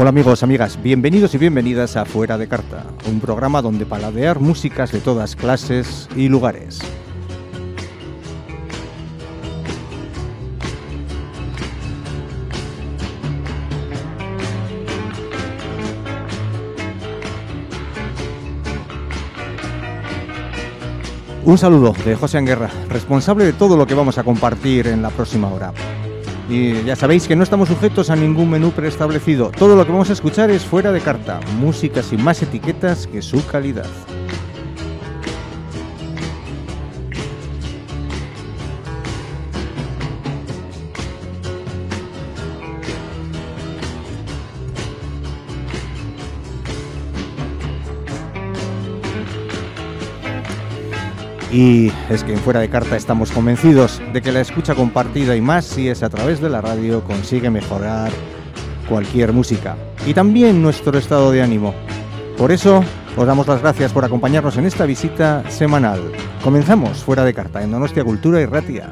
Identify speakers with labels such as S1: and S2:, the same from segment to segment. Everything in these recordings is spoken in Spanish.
S1: Hola amigos, amigas, bienvenidos y bienvenidas a Fuera de Carta, un programa donde paladear músicas de todas clases y lugares. Un saludo de José Anguerra, responsable de todo lo que vamos a compartir en la próxima hora. Y ya sabéis que no estamos sujetos a ningún menú preestablecido. Todo lo que vamos a escuchar es fuera de carta, música sin más etiquetas que su calidad. Y es que en Fuera de Carta estamos convencidos de que la escucha compartida y más si es a través de la radio consigue mejorar cualquier música y también nuestro estado de ánimo. Por eso os damos las gracias por acompañarnos en esta visita semanal. Comenzamos Fuera de Carta en Donostia Cultura y Ratia.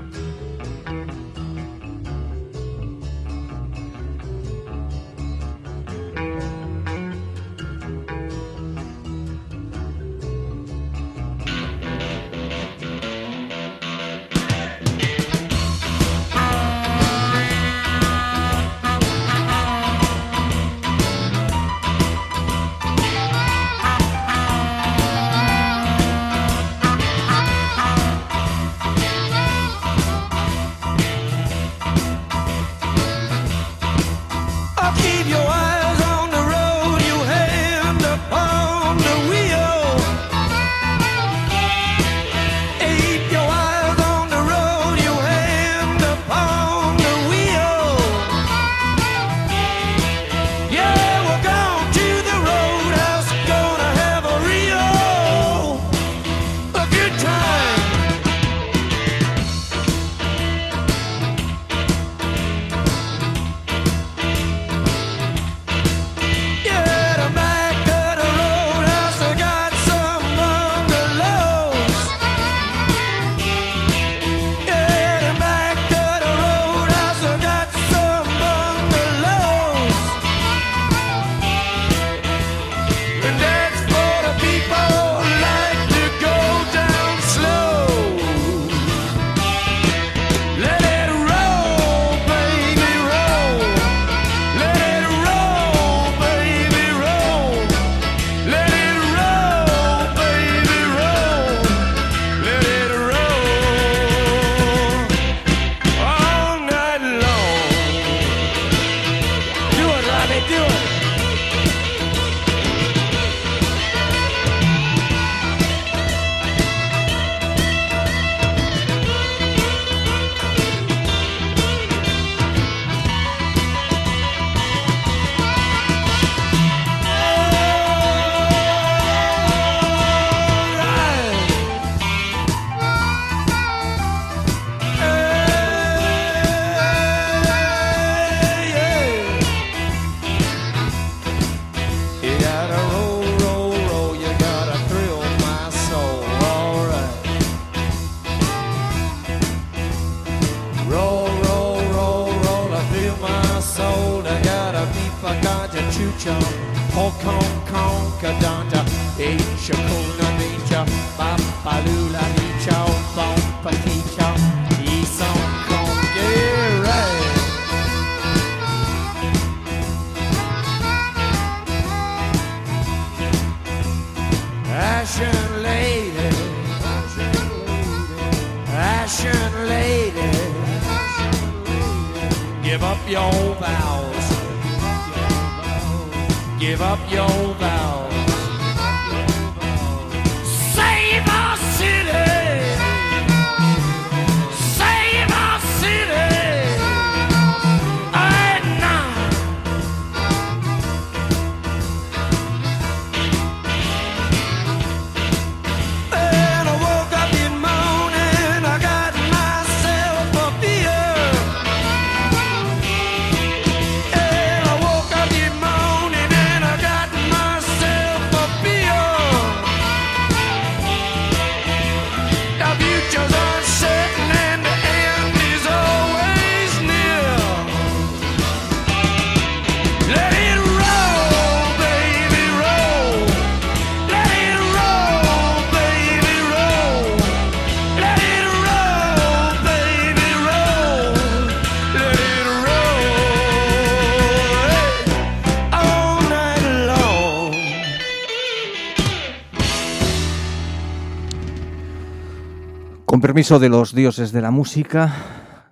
S2: Permiso de los dioses de la música,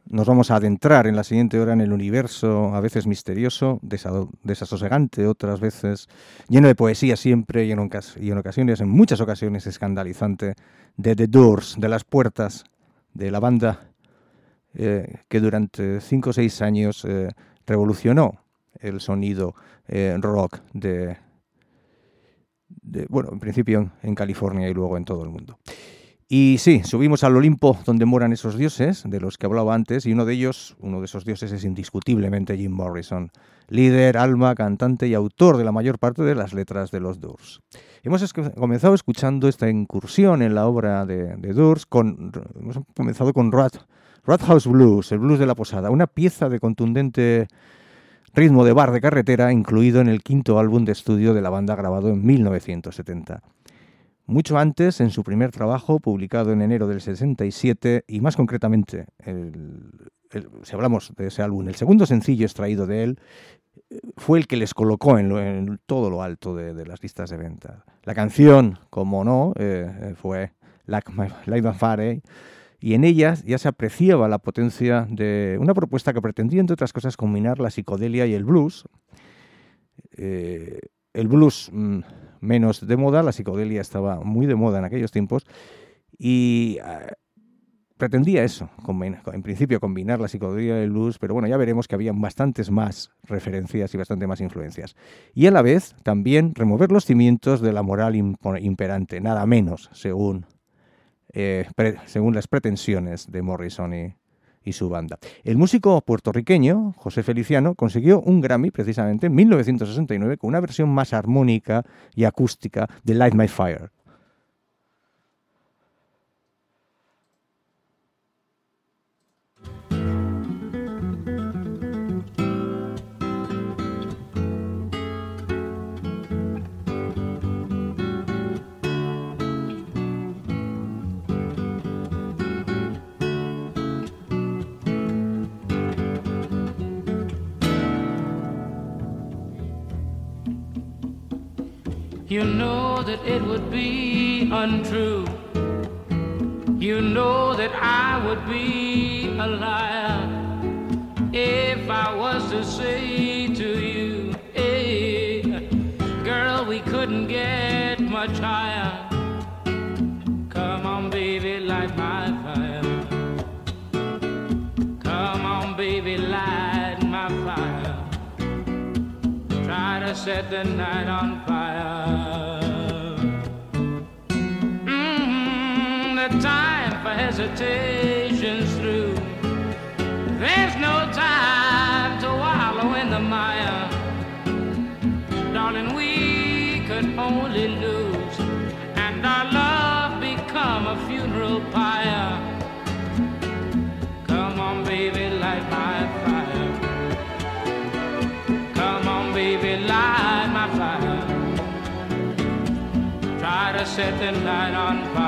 S2: nos vamos a adentrar en la siguiente hora en el universo, a veces misterioso, desasosegante, otras veces lleno de poesía siempre y en, ocasiones, en muchas ocasiones escandalizante, de The Doors, de las puertas de la banda eh, que durante cinco o seis años eh, revolucionó el sonido eh, rock de, de, bueno, en principio en California y luego en todo el mundo. Y sí, subimos al Olimpo donde moran esos dioses de los que hablaba antes y uno de ellos, uno de esos dioses es indiscutiblemente Jim Morrison, líder, alma, cantante y autor de la mayor parte de las letras de los Doors. Hemos comenzado escuchando esta incursión en la obra de, de Doors, con, hemos comenzado con Rat, House Blues, el blues de la posada, una pieza de contundente ritmo de bar de carretera incluido en el quinto álbum de estudio de la banda grabado en 1970 mucho antes, en su primer trabajo, publicado en enero del 67, y más concretamente, si hablamos de ese álbum, el segundo sencillo extraído de él fue el que les colocó en, todo lo alto de, las listas de venta. La canción, como no, eh, fue Like My, Fire, y en ellas ya se apreciaba la potencia de una propuesta que pretendía, entre otras cosas, combinar la psicodelia y el blues. Eh, el blues mm, menos de moda, la psicodelia estaba muy de moda en aquellos tiempos y ah, pretendía eso, en principio combinar la psicodelia y el blues, pero bueno, ya veremos que había bastantes más referencias y bastante más influencias. Y a la vez también remover los cimientos de la moral imperante, nada menos, según, eh, según las pretensiones de Morrison y, y su banda. El músico puertorriqueño José Feliciano consiguió un Grammy precisamente en 1969 con una versión más armónica y acústica de Light My Fire.
S3: You know that it would be untrue. You know that I would be a liar if I was to say to you, hey, girl, we couldn't get much higher. To set the night on fire. Mm-hmm, the time for hesitations set the night on fire.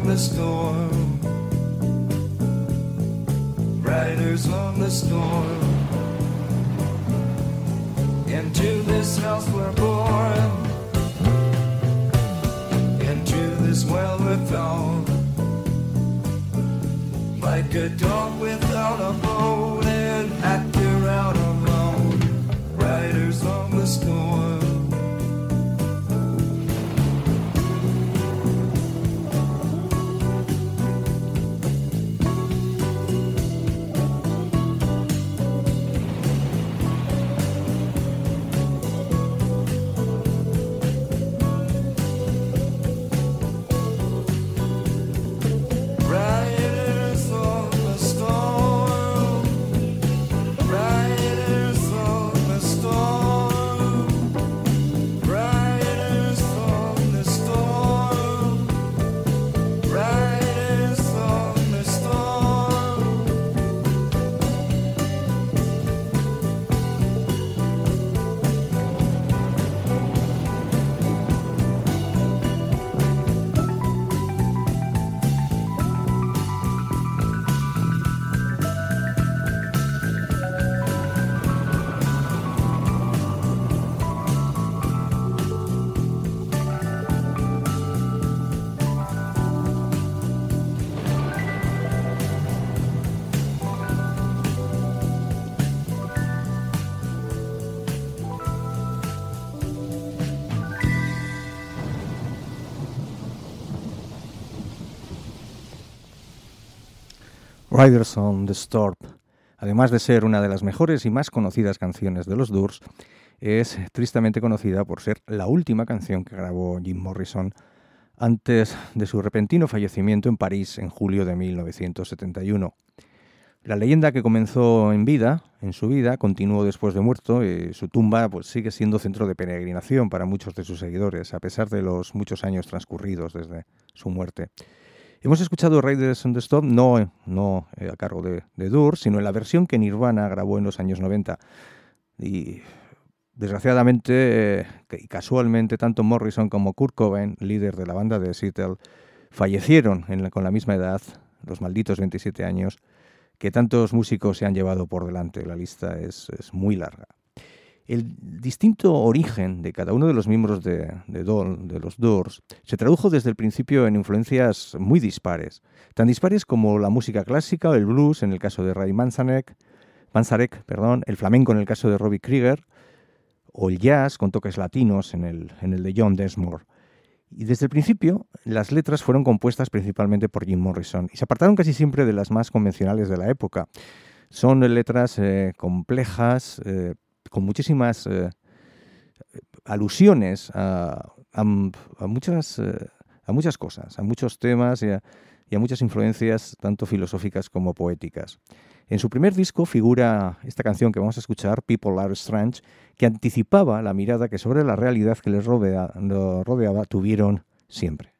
S4: on the storm. Riders on the storm. Into this house we're born. Into this well we're thrown. Like a dog without a bone. Riders on the Storm.
S2: Además de ser una de las mejores y más conocidas canciones de los Doors, es tristemente conocida por ser la última canción que grabó Jim Morrison antes de su repentino fallecimiento en París en julio de 1971. La leyenda que comenzó en vida, en su vida, continuó después de muerto y su tumba pues, sigue siendo centro de peregrinación para muchos de sus seguidores, a pesar de los muchos años transcurridos desde su muerte. Hemos escuchado Raiders on the Storm no, no eh, a cargo de, de sino en la versión que Nirvana grabó en los años 90. Y desgraciadamente eh, y casualmente, tanto Morrison como Kurt Cobain, líder de la banda de Seattle, fallecieron con la misma edad, los malditos 27 años, que tantos músicos se han llevado por delante. La lista es, muy larga. El distinto origen de cada uno de los miembros de, de, los Doors se tradujo desde el principio en influencias muy dispares, tan dispares como la música clásica o el blues en el caso de Ray Manzarek, Manzarek perdón, el flamenco en el caso de Robbie Krieger, o el jazz con toques latinos en el, en el de John Densmore. Y desde el principio, las letras fueron compuestas principalmente por Jim Morrison y se apartaron casi siempre de las más convencionales de la época. Son letras eh, complejas, eh, con muchísimas eh, alusiones a, muchas, a muchas cosas, a muchos temas y a muchas influencias tanto filosóficas como poéticas. En su primer disco figura esta canción que vamos a escuchar, People Are Strange, que anticipaba la mirada que sobre la realidad que les rodeaba tuvieron siempre.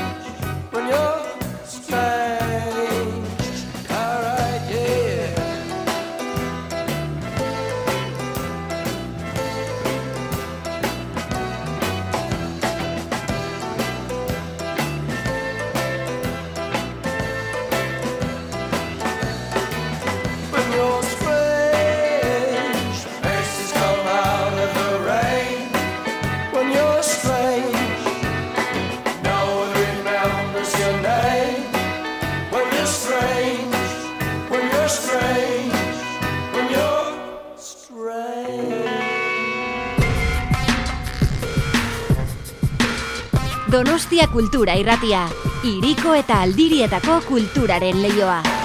S5: Donostia Kultura Irratia, iriko eta aldirietako kulturaren leioa.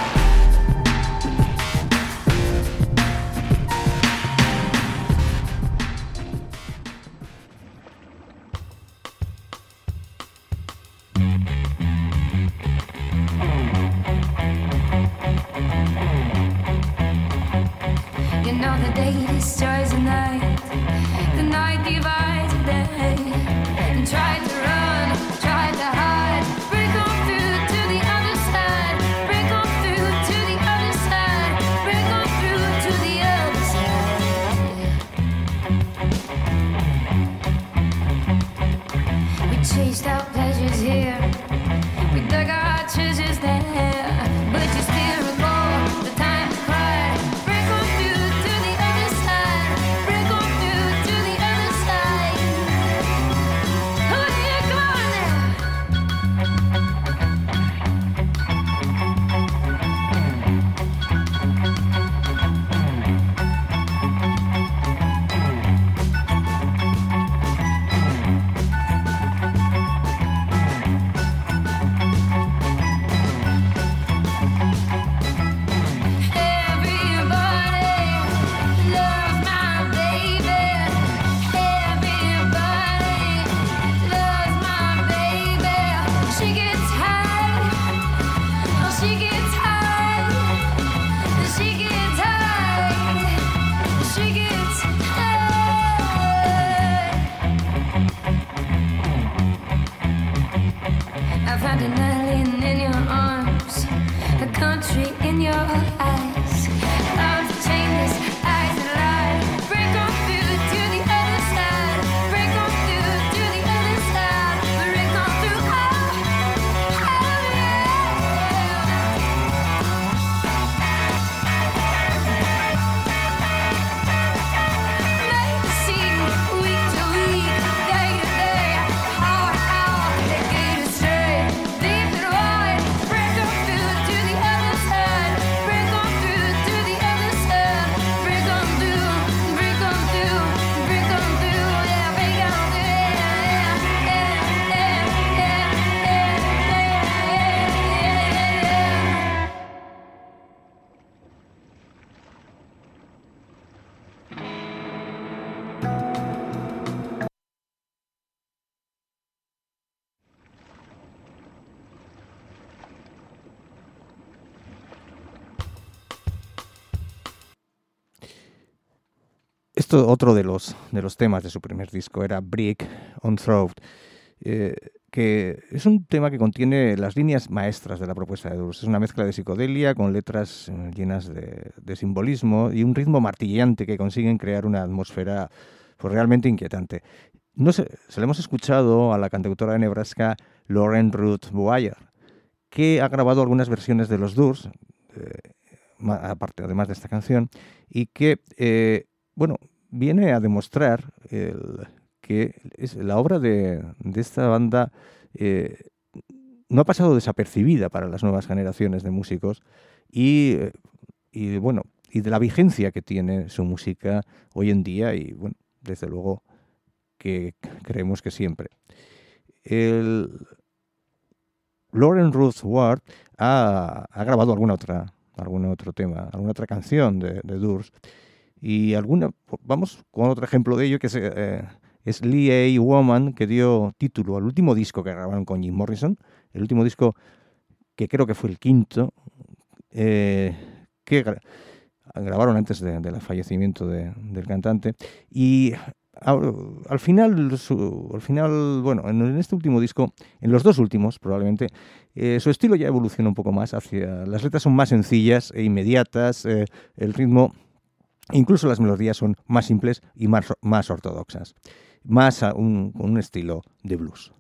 S2: Esto otro de los, de los temas de su primer disco era Brick on Throat, eh, que es un tema que contiene las líneas maestras de la propuesta de Durs. Es una mezcla de psicodelia con letras eh, llenas de, simbolismo y un ritmo martillante que consiguen crear una atmósfera pues, realmente inquietante. No se, se le hemos escuchado a la cantautora de Nebraska Lauren Ruth Boyer, que ha grabado algunas versiones de los Durs, eh, aparte además de esta canción, y que bueno, viene a demostrar que la obra de, esta banda eh, no ha pasado desapercibida para las nuevas generaciones de músicos y, bueno, y de la vigencia que tiene su música hoy en día y bueno, desde luego que creemos que siempre. El Lauren Ruth Ward ha, grabado alguna otra, algún otro tema, alguna otra canción de, de Durs y alguna, vamos con otro ejemplo de ello, que es, eh, es Lee A. Woman, que dio título al último disco que grabaron con Jim Morrison, el último disco que creo que fue el quinto, eh, que grabaron antes del fallecimiento del cantante. Y al, final, al final, bueno, en, este último disco, en los dos últimos probablemente, eh, su estilo ya evoluciona un poco más hacia... Las letras son más sencillas e inmediatas, el ritmo Incluso las melodías son más simples y más, más ortodoxas, más con un estilo de blues.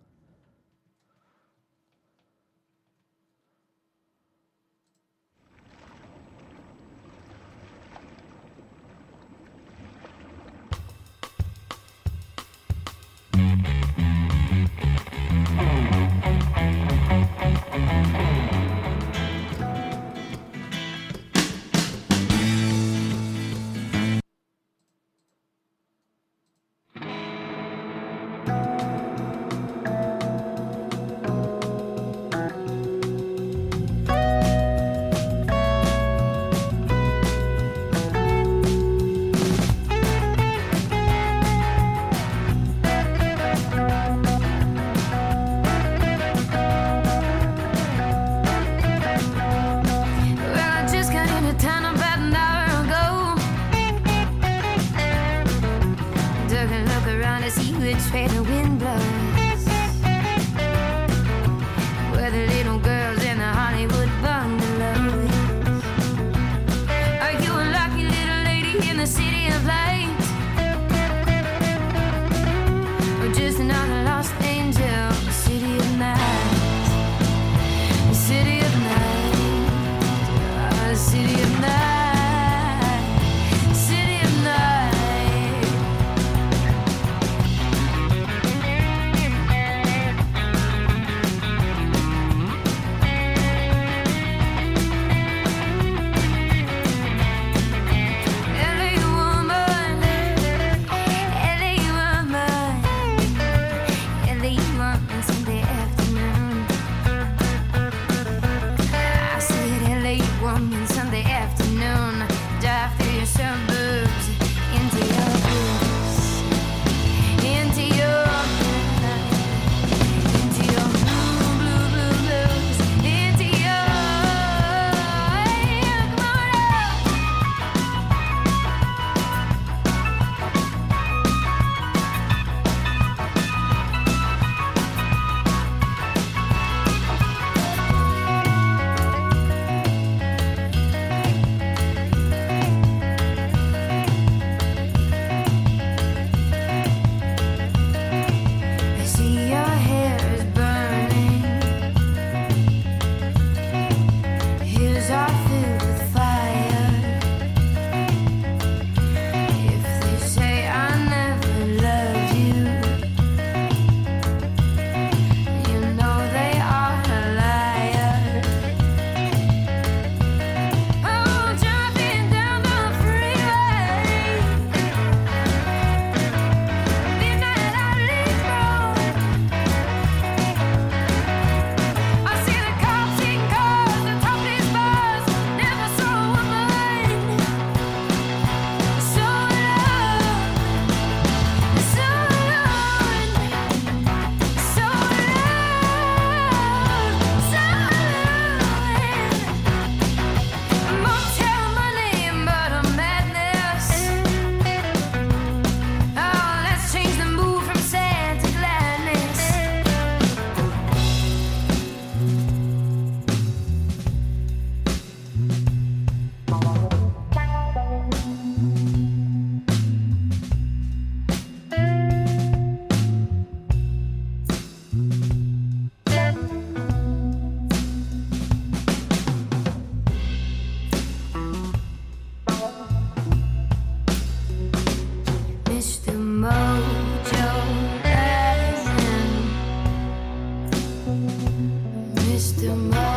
S6: your.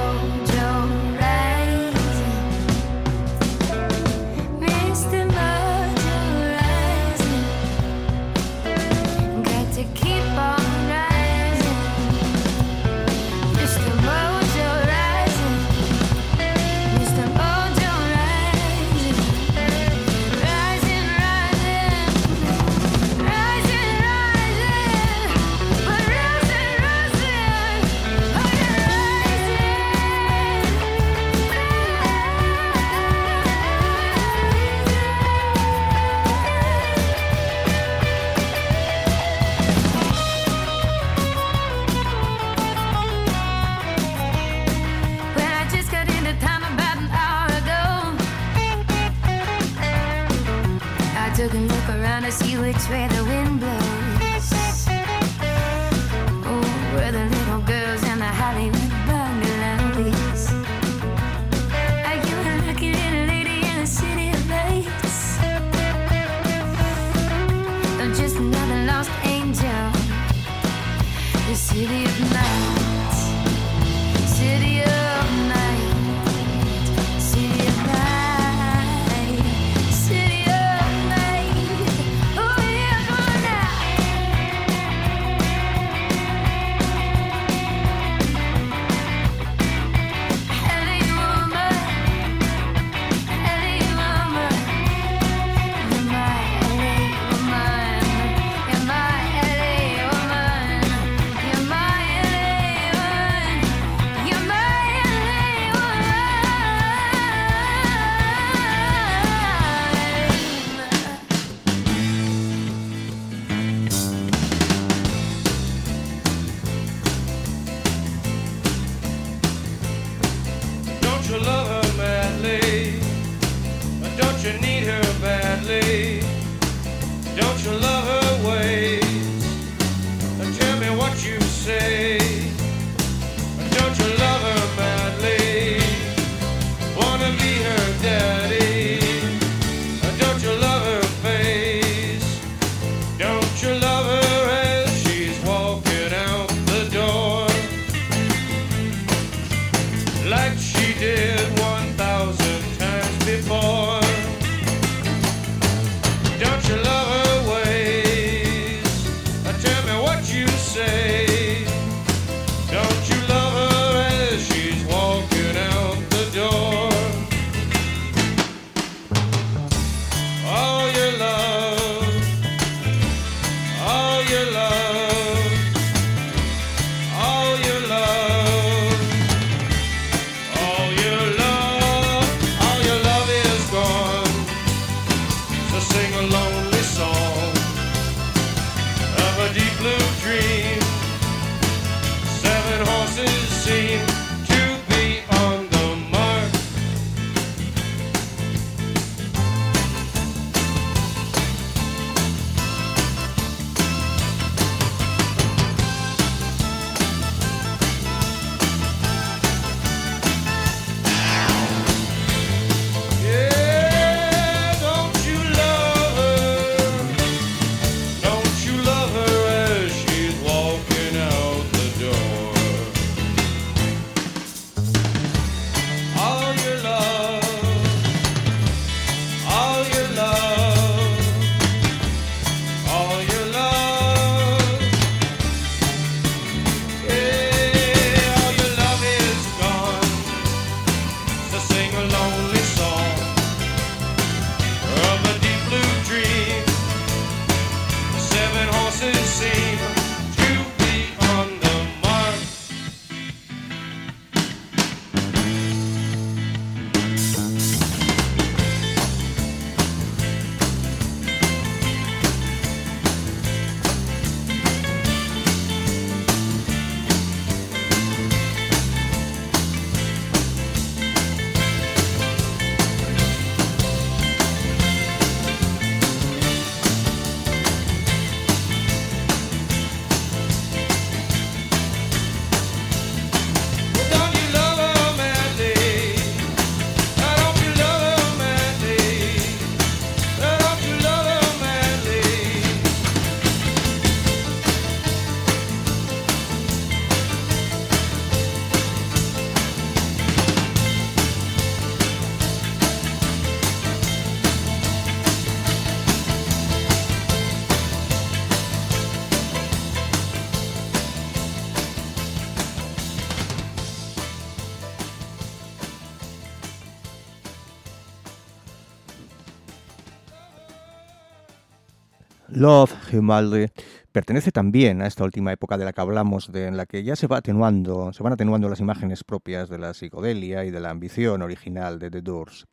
S2: Petrov, Humaldi, pertenece también a esta última época de la que hablamos, en la que ya se va atenuando, se van atenuando las imágenes propias de la psicodelia y de la ambición original de The Doors.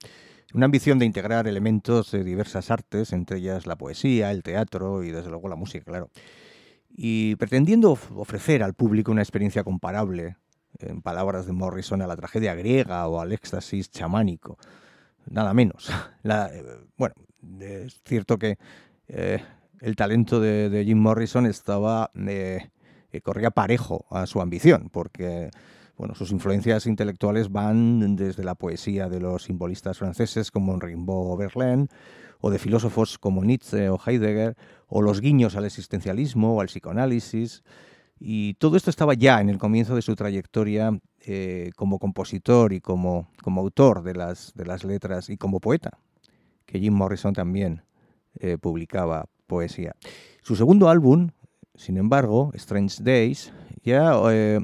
S2: Una ambición de integrar elementos de diversas artes, entre ellas la poesía, el teatro y desde luego la música, claro. Y pretendiendo ofrecer al público una experiencia comparable, en palabras de Morrison, a la tragedia griega o al éxtasis chamánico. Nada menos. Eh, bueno, es cierto que eh, el talento de, Jim Morrison estaba eh, eh, corría parejo a su ambición, porque bueno, sus influencias intelectuales van desde la poesía de los simbolistas franceses como Rimbaud o Verlaine, o de filósofos como Nietzsche o Heidegger, o los guiños al existencialismo o al psicoanálisis. Y todo esto estaba ya en el comienzo de su trayectoria eh, como compositor y como, como autor de las, de las letras y como poeta, que Jim Morrison también publicaba poesía. Su segundo álbum, sin embargo, Strange Days, ya eh,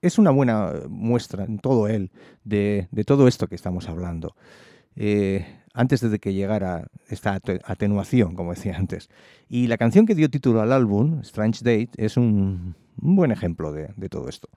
S2: es una buena muestra en todo él de, todo esto que estamos hablando. Eh, antes de que llegara esta ate- atenuación, como decía antes. Y la canción que dio título al álbum, Strange Date, es un, buen ejemplo de todo esto.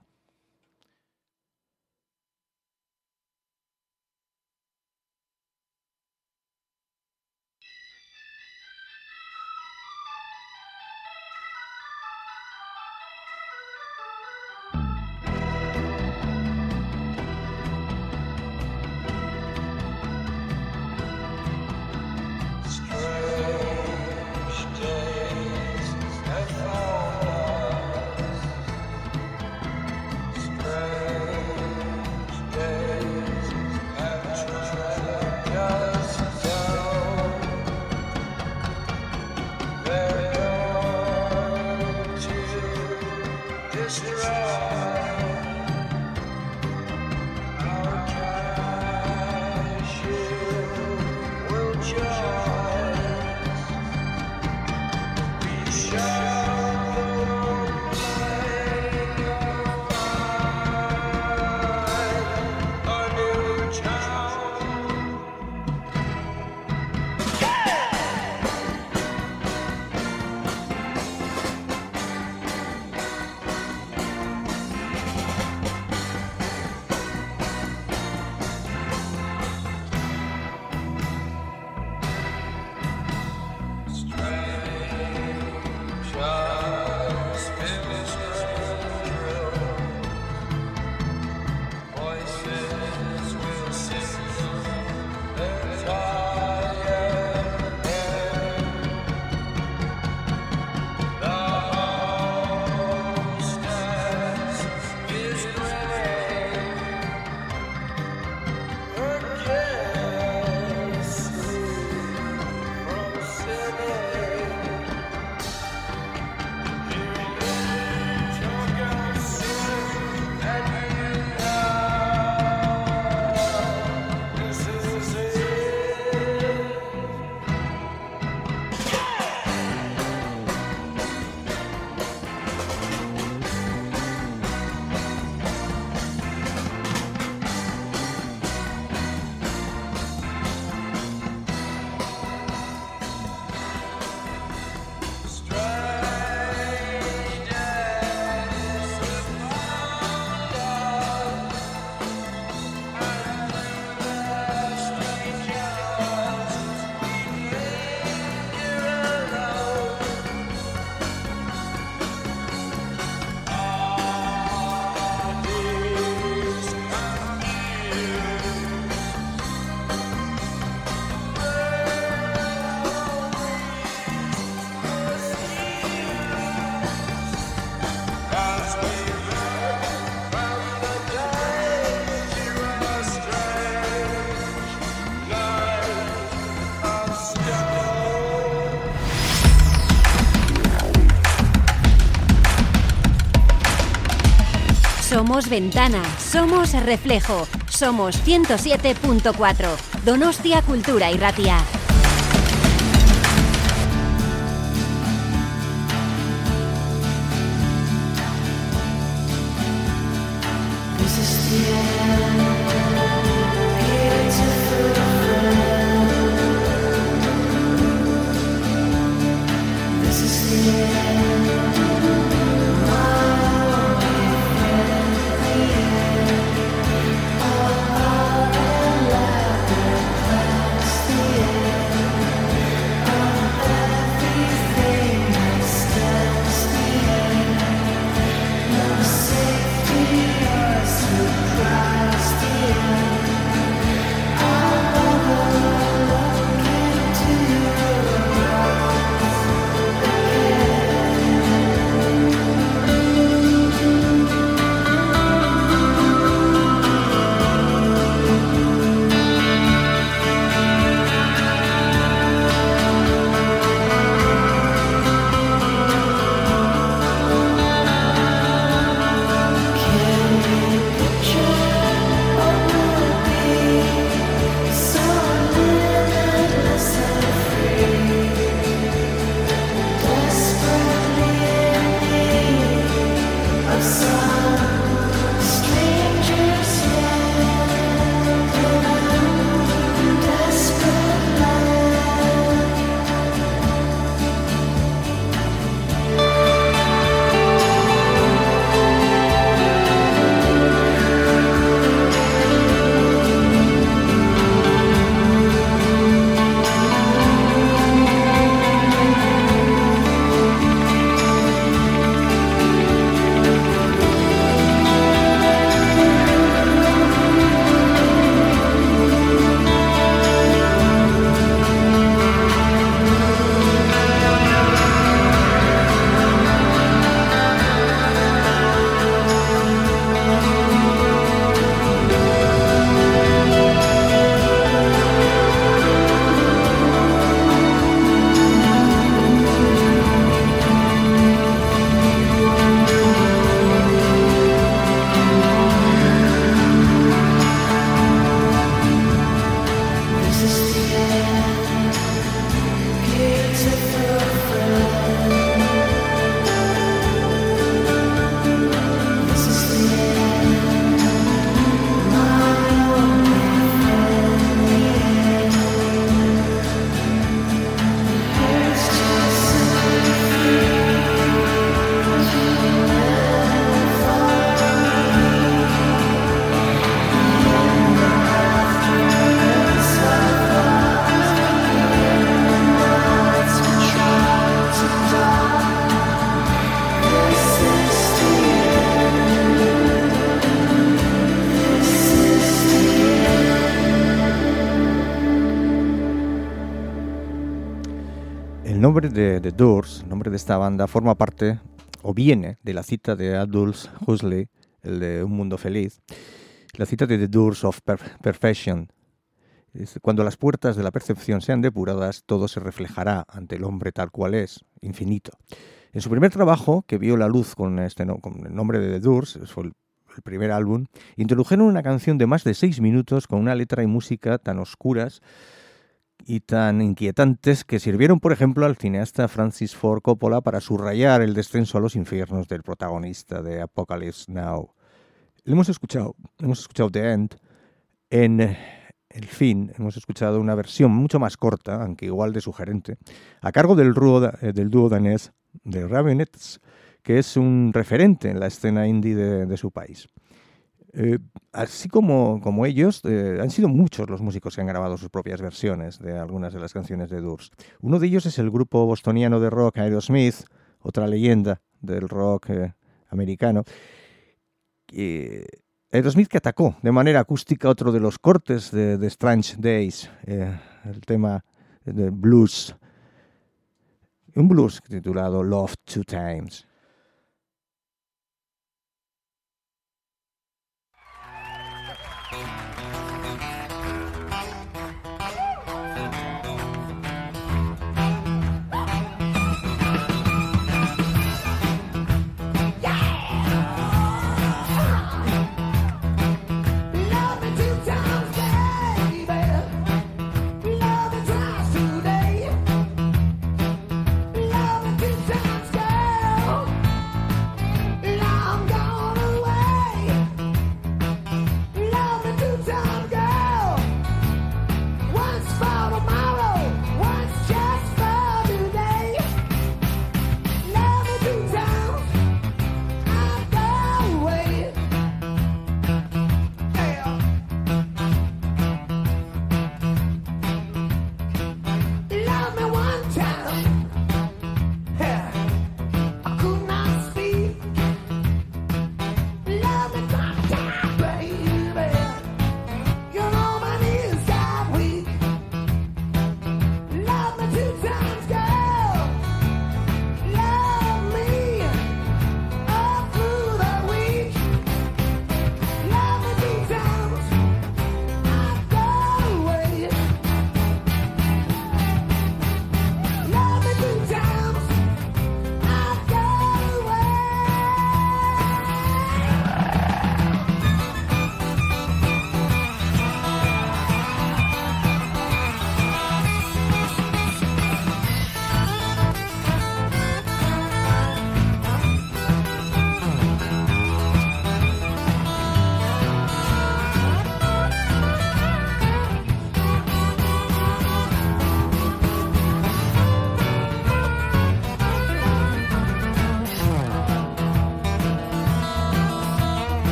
S7: Somos ventana, somos reflejo, somos 107.4. Donostia Cultura y Ratia.
S2: Nombre de The Doors, el nombre de esta banda, forma parte o viene de la cita de Aldous Huxley, el de Un Mundo Feliz, la cita de The Doors of Per- Perfection. Cuando las puertas de la percepción sean depuradas, todo se reflejará ante el hombre tal cual es, infinito. En su primer trabajo, que vio la luz con, este, el nombre de The Doors, fue el primer álbum, introdujeron una canción de más de seis minutos con una letra y música tan oscuras y tan inquietantes que sirvieron, por ejemplo, al cineasta Francis Ford Coppola para subrayar el descenso a los infiernos del protagonista de Apocalypse Now. Hemos escuchado, hemos escuchado The End. En eh, El Fin hemos escuchado una versión mucho más corta, aunque igual de sugerente, a cargo del, eh, del dúo danés de Ravenettes, que es un referente en la escena indie de su país. Eh, así como, como ellos, eh, han sido muchos los músicos que han grabado sus propias versiones de algunas de las canciones de Doors. Uno de ellos es el grupo bostoniano de rock Aerosmith, otra leyenda del rock eh, americano. Aerosmith que atacó de manera acústica otro de los cortes de, de Strange Days, el tema de blues, un blues titulado Love Two Times.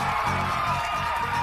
S5: やった!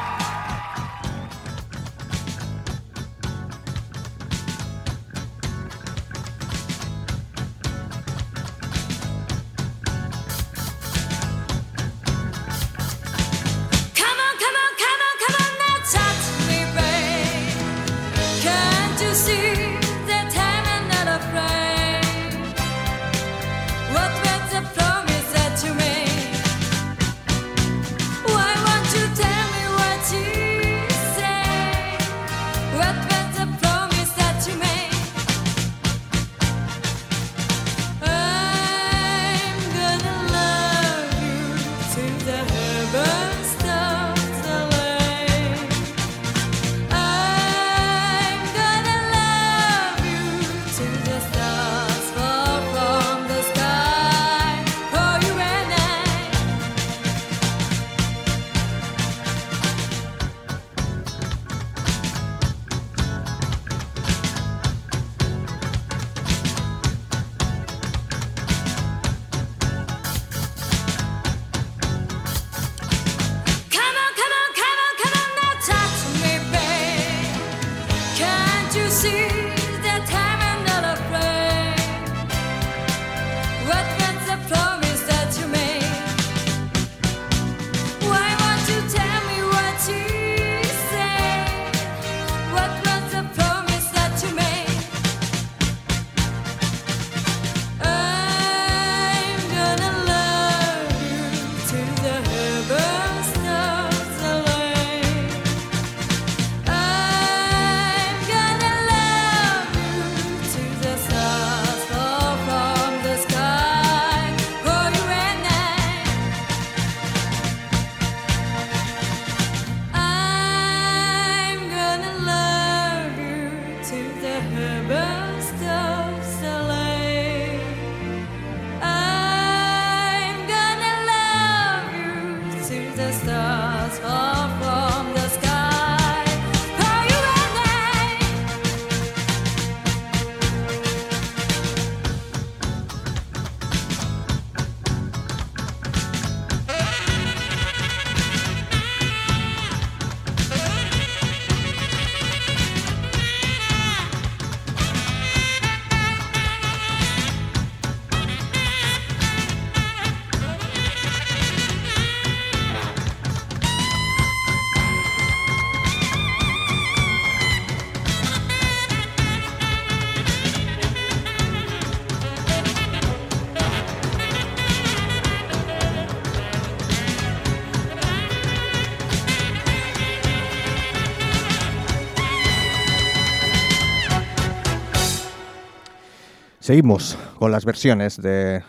S2: Seguimos con las versiones de,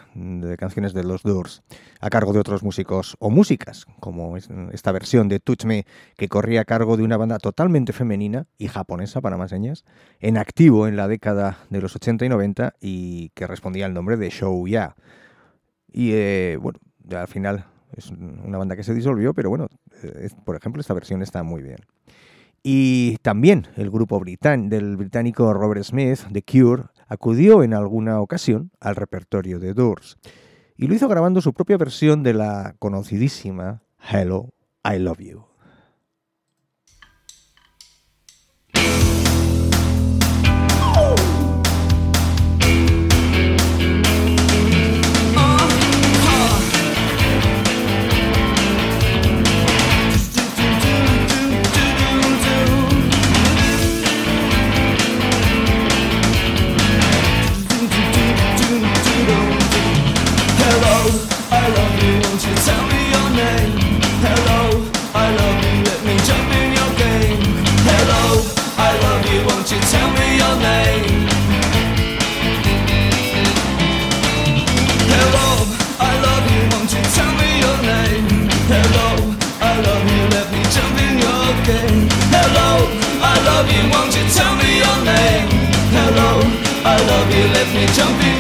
S2: canciones de los Doors a cargo de otros músicos o músicas, como esta versión de Touch Me que corría a cargo de una banda totalmente femenina y japonesa, para más señas, en activo en la década de los 80 y 90 y que respondía al nombre de Show Ya. Y eh, bueno, al final es una banda que se disolvió, pero bueno, eh, por ejemplo, esta versión está muy bien. Y también el grupo britán, del británico Robert Smith, The Cure, acudió en alguna ocasión al repertorio de Doors y lo hizo grabando su propia versión de la conocidísima Hello, I Love You.
S8: love you left me jumping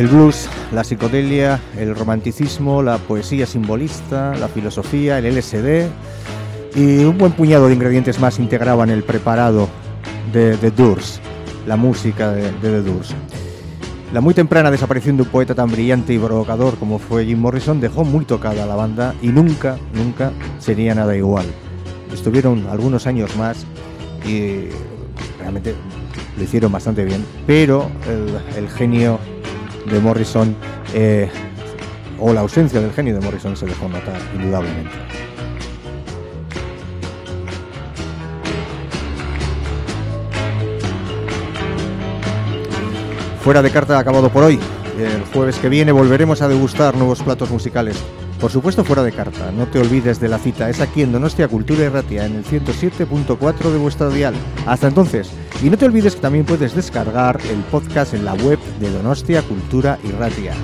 S2: El blues, la psicodelia, el romanticismo, la poesía simbolista, la filosofía, el LSD y un buen puñado de ingredientes más integraban el preparado de The Doors, la música de, de The Doors. La muy temprana desaparición de un poeta tan brillante y provocador como fue Jim Morrison dejó muy tocada a la banda y nunca, nunca sería nada igual. Estuvieron algunos años más y realmente lo hicieron bastante bien, pero el, el genio de Morrison eh, o la ausencia del genio de Morrison se dejó notar indudablemente. Fuera de carta acabado por hoy. El jueves que viene volveremos a degustar nuevos platos musicales. Por supuesto fuera de carta, no te olvides de la cita, es aquí en Donostia Cultura y Ratia, en el 107.4 de vuestra dial. Hasta entonces, y no te olvides que también puedes descargar el podcast en la web de Donostia Cultura y Ratia.